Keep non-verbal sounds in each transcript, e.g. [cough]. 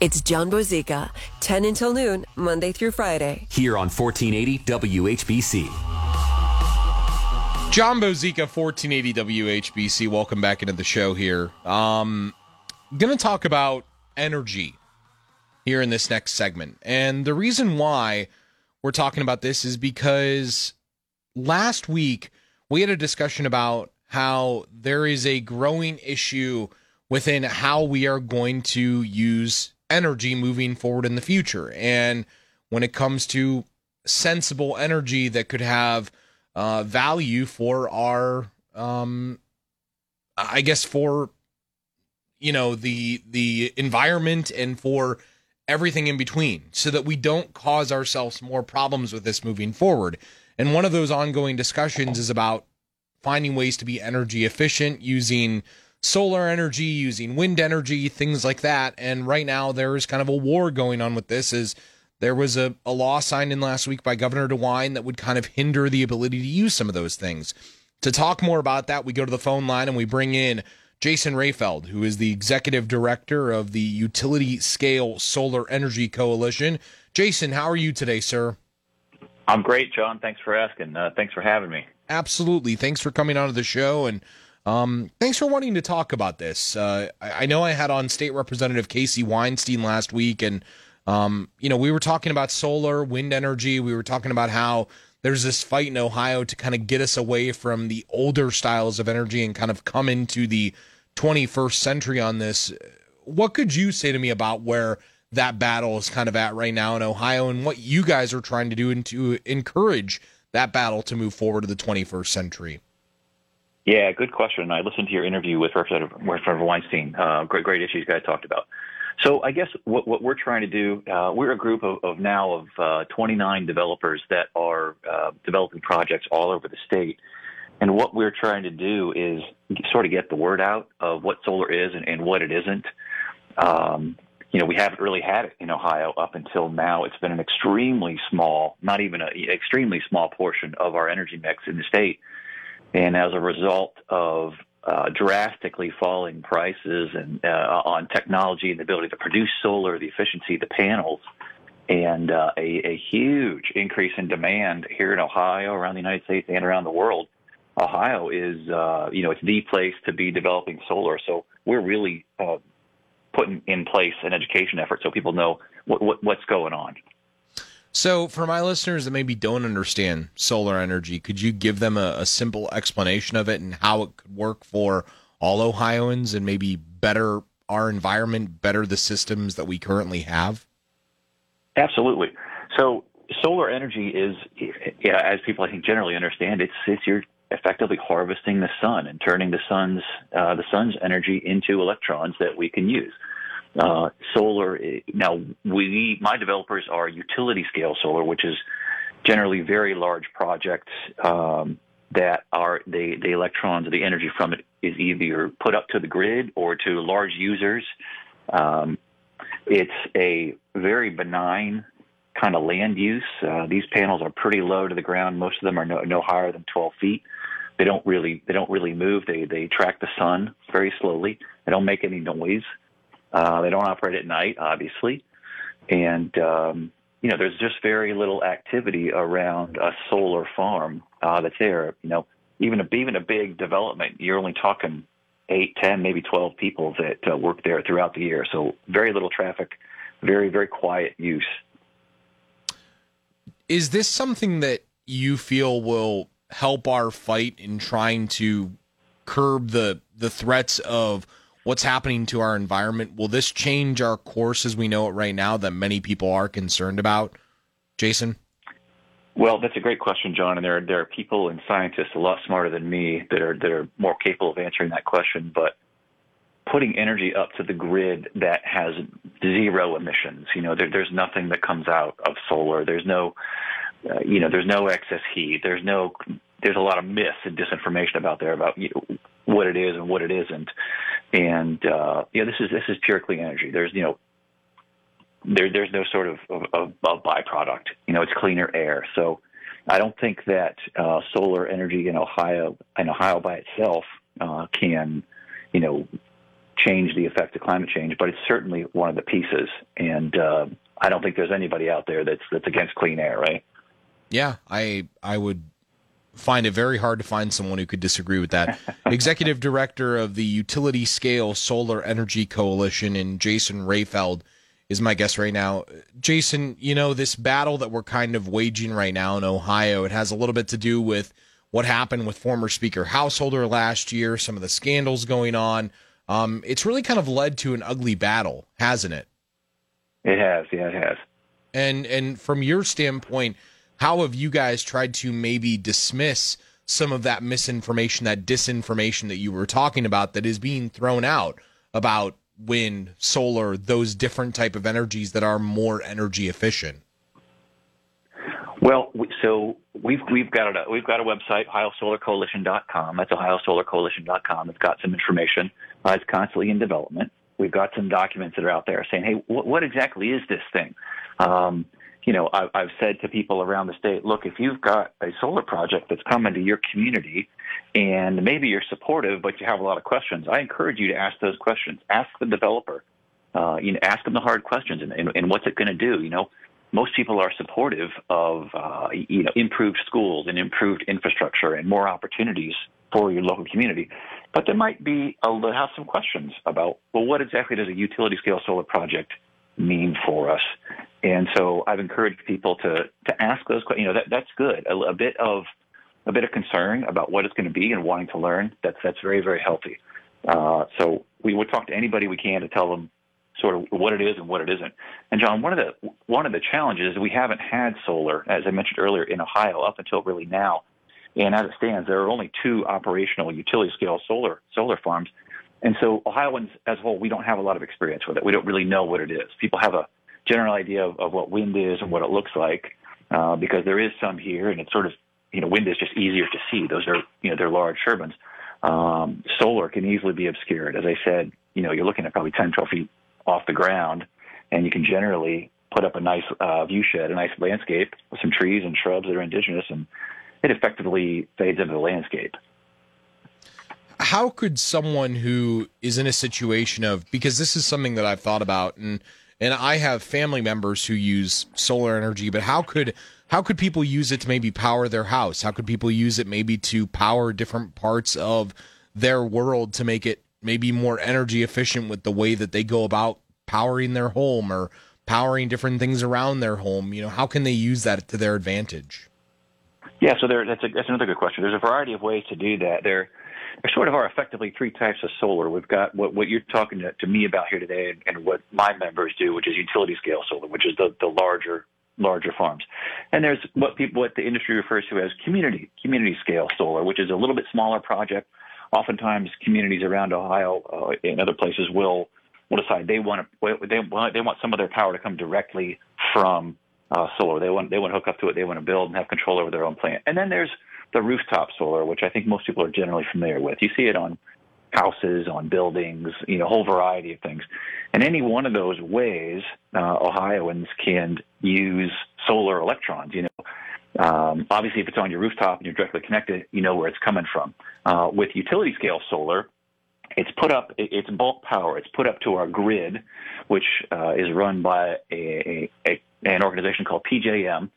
It's John Bozica, 10 until noon, Monday through Friday. Here on 1480 WHBC. John Bozica, 1480 WHBC. Welcome back into the show here. Um, going to talk about energy here in this next segment. And the reason why we're talking about this is because last week we had a discussion about how there is a growing issue within how we are going to use energy moving forward in the future. And when it comes to sensible energy that could have uh, value for our, um, I guess, for you know the the environment and for everything in between, so that we don't cause ourselves more problems with this moving forward. And one of those ongoing discussions is about finding ways to be energy efficient using solar energy, using wind energy, things like that. And right now there is kind of a war going on with this is there was a, a law signed in last week by Governor DeWine that would kind of hinder the ability to use some of those things. To talk more about that, we go to the phone line and we bring in Jason Rafeld, who is the executive director of the Utility Scale Solar Energy Coalition. Jason, how are you today, sir? I'm great, John. Thanks for asking. Uh, thanks for having me. Absolutely. Thanks for coming on to the show and um, thanks for wanting to talk about this. Uh, I, I, know I had on State Representative Casey Weinstein last week, and um, you know we were talking about solar, wind energy. We were talking about how there's this fight in Ohio to kind of get us away from the older styles of energy and kind of come into the 21st century on this. What could you say to me about where that battle is kind of at right now in Ohio and what you guys are trying to do and to encourage that battle to move forward to the 21st century? Yeah, good question. I listened to your interview with Representative, Representative Weinstein. Uh, great, great issues you guys talked about. So I guess what, what we're trying to do, uh, we're a group of, of now of uh, 29 developers that are uh, developing projects all over the state. And what we're trying to do is sort of get the word out of what solar is and, and what it isn't. Um, you know, we haven't really had it in Ohio up until now. It's been an extremely small, not even an extremely small portion of our energy mix in the state. And as a result of uh, drastically falling prices and uh, on technology and the ability to produce solar, the efficiency of the panels, and uh, a, a, huge increase in demand here in Ohio, around the United States, and around the world. Ohio is, uh, you know, it's the place to be developing solar. So we're really uh, putting in place an education effort so people know what, what, what's going on. So, for my listeners that maybe don't understand solar energy, could you give them a, a, simple explanation of it and how it could work for all Ohioans and maybe better our environment, better the systems that we currently have? Absolutely. So, solar energy is, yeah, as people I think generally understand, it's it's you're effectively harvesting the sun and turning the sun's uh, the sun's energy into electrons that we can use. Uh, solar. Now, we my developers are utility scale solar, which is generally very large projects um, that are the the electrons or the energy from it is either put up to the grid or to large users. Um, it's a very benign kind of land use. Uh, these panels are pretty low to the ground. Most of them are no, no higher than 12 feet. They don't really they don't really move. They they track the sun very slowly. They don't make any noise. Uh, they don't operate at night, obviously, and um, you know there's just very little activity around a solar farm uh, that's there. You know, even a even a big development, you're only talking eight, ten, maybe twelve people that uh, work there throughout the year. So very little traffic, very very quiet use. Is this something that you feel will help our fight in trying to curb the the threats of what's happening to our environment? Will this change our course as we know it right now that many people are concerned about? Jason? Well, that's a great question, John. And there are, there are people and scientists a lot smarter than me that are that are more capable of answering that question. But putting energy up to the grid that has zero emissions, you know, there, there's nothing that comes out of solar. There's no, uh, you know, there's no excess heat. There's no, there's a lot of myths and disinformation about there about you know, what it is and what it isn't. And uh, yeah, this is this is pure clean energy. There's you know there there's no sort of, of byproduct. You know, it's cleaner air. So I don't think that uh, solar energy in Ohio in Ohio by itself uh, can you know change the effect of climate change, but it's certainly one of the pieces. And uh, I don't think there's anybody out there that's that's against clean air, right? Yeah, I I would find it very hard to find someone who could disagree with that. [laughs] Executive Director of the Utility Scale Solar Energy Coalition and Jason Rafeld is my guest right now. Jason, you know, this battle that we're kind of waging right now in Ohio, it has a little bit to do with what happened with former Speaker Householder last year, some of the scandals going on. Um, it's really kind of led to an ugly battle, hasn't it? It has, yeah, it has. And and from your standpoint, how have you guys tried to maybe dismiss some of that misinformation, that disinformation that you were talking about that is being thrown out about wind, solar, those different type of energies that are more energy efficient? Well, so we've we've got a we've got a website, OhioSolarCoalition.com. That's OhioSolarCoalition.com. It's got some information. Uh, it's constantly in development. We've got some documents that are out there saying, "Hey, what, what exactly is this thing?" Um, you know, I, I've said to people around the state, look, if you've got a solar project that's coming to your community and maybe you're supportive, but you have a lot of questions, I encourage you to ask those questions. Ask the developer, uh, you know, ask them the hard questions and, and, and what's it going to do? You know, most people are supportive of, uh, you know, improved schools and improved infrastructure and more opportunities for your local community. But there might be, a, have some questions about, well, what exactly does a utility scale solar project mean for us? And so I've encouraged people to to ask those questions. You know, that that's good. A, a bit of a bit of concern about what it's going to be and wanting to learn. That's that's very very healthy. Uh, so we would talk to anybody we can to tell them sort of what it is and what it isn't. And John, one of the one of the challenges is we haven't had solar, as I mentioned earlier, in Ohio up until really now. And as it stands, there are only two operational utility scale solar solar farms. And so Ohioans as a whole, we don't have a lot of experience with it. We don't really know what it is. People have a general idea of, of what wind is and what it looks like, uh, because there is some here, and it's sort of you know wind is just easier to see. Those are you know they're large turbines. Um, solar can easily be obscured. As I said, you know you're looking at probably 10, 12 feet off the ground, and you can generally put up a nice uh, view shed, a nice landscape with some trees and shrubs that are indigenous, and it effectively fades into the landscape. How could someone who is in a situation of because this is something that I've thought about and and I have family members who use solar energy, but how could how could people use it to maybe power their house? How could people use it maybe to power different parts of their world to make it maybe more energy efficient with the way that they go about powering their home or powering different things around their home? You know, how can they use that to their advantage? Yeah, so there, that's, a, that's another good question. There's a variety of ways to do that. There, sort of are effectively three types of solar. We've got what, what you're talking to, to me about here today and, and what my members do, which is utility scale solar, which is the, the larger larger farms. And there's what people what the industry refers to as community community scale solar, which is a little bit smaller project. Oftentimes, communities around Ohio uh, and other places will will decide they want to they want they want some of their power to come directly from uh, solar. They want they want to hook up to it. They want to build and have control over their own plant. And then there's the rooftop solar, which I think most people are generally familiar with. You see it on houses, on buildings, you know, a whole variety of things. And any one of those ways, uh, Ohioans can use solar electrons. You know, um, obviously, if it's on your rooftop and you're directly connected, you know where it's coming from. Uh, with utility scale solar, it's put up. It's bulk power. It's put up to our grid, which uh, is run by a, a, an organization called PJM.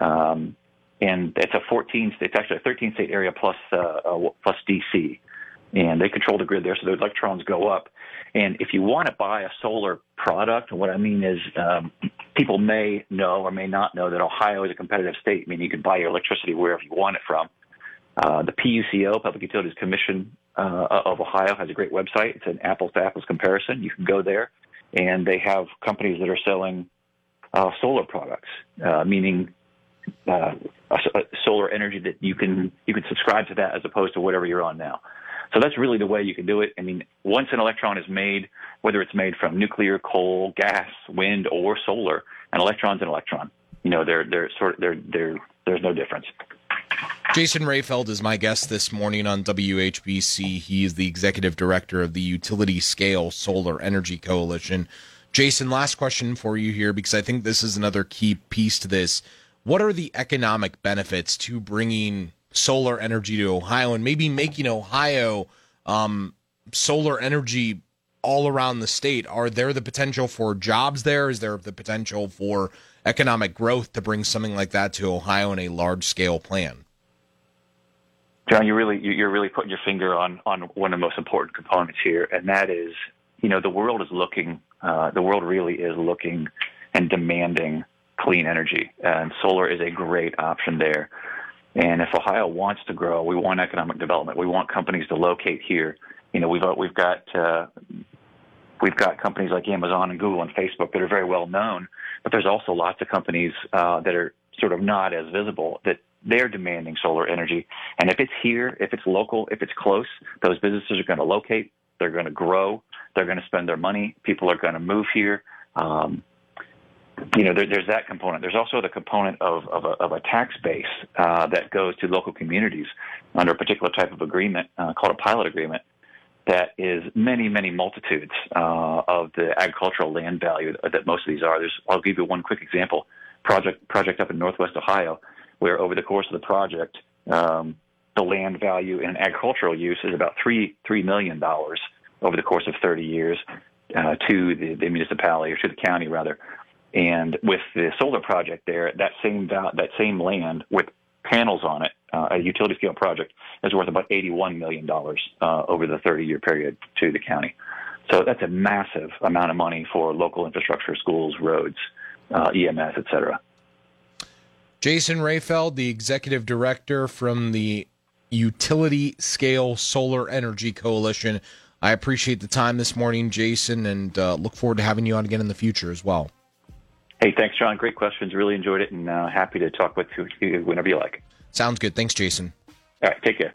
Um, and it's a 14. It's actually a 13 state area plus uh, uh plus DC, and they control the grid there, so the electrons go up. And if you want to buy a solar product, what I mean is, um, people may know or may not know that Ohio is a competitive state. I mean, you can buy your electricity wherever you want it from. Uh, the PUCO, Public Utilities Commission uh, of Ohio, has a great website. It's an apples to apples comparison. You can go there, and they have companies that are selling uh, solar products, uh, meaning uh, solar energy that you can you can subscribe to that as opposed to whatever you're on now. So that's really the way you can do it. I mean, once an electron is made, whether it's made from nuclear, coal, gas, wind, or solar, an electron's an electron. You know, they're they're sort of, they're they're there's no difference. Jason Rafeld is my guest this morning on WHBC. He is the executive director of the Utility Scale Solar Energy Coalition. Jason, last question for you here because I think this is another key piece to this what are the economic benefits to bringing solar energy to Ohio and maybe making Ohio um, solar energy all around the state. Are there the potential for jobs there? Is there the potential for economic growth to bring something like that to Ohio in a large scale plan? John, you're really you're really putting your finger on on one of the most important components here, and that is, you know, the world is looking, uh, the world really is looking and demanding clean energy, and solar is a great option there. And if Ohio wants to grow, we want economic development. We want companies to locate here. You know, we've we've got uh, we've got companies like Amazon and Google and Facebook that are very well known, but there's also lots of companies uh, that are sort of not as visible that they're demanding solar energy. And if it's here, if it's local, if it's close, those businesses are going to locate, they're going to grow, they're going to spend their money, people are going to move here. Um, you know, there, there's that component. There's also the component of, of, a, of a tax base uh, that goes to local communities under a particular type of agreement uh, called a pilot agreement that is many, many multitudes uh, of the agricultural land value that most of these are. There's, I'll give you one quick example. Project project up in Northwest Ohio where over the course of the project, um, the land value in agricultural use is about three three million dollars over the course of 30 years uh, to the, the, municipality or to the county rather. And with the solar project there, that same that same land with panels on it, uh, a utility scale project, is worth about 81 million dollars uh, over the 30 year period to the county. So that's a massive amount of money for local infrastructure, schools, roads, uh, EMS, et cetera. Jason Rafeld, the executive director from the Utility Scale Solar Energy Coalition. I appreciate the time this morning, Jason, and uh, look forward to having you on again in the future as well. Hey, thanks, John. Great questions. Really enjoyed it, and uh, happy to talk with you whenever you like. Sounds good. Thanks, Jason. All right, take care.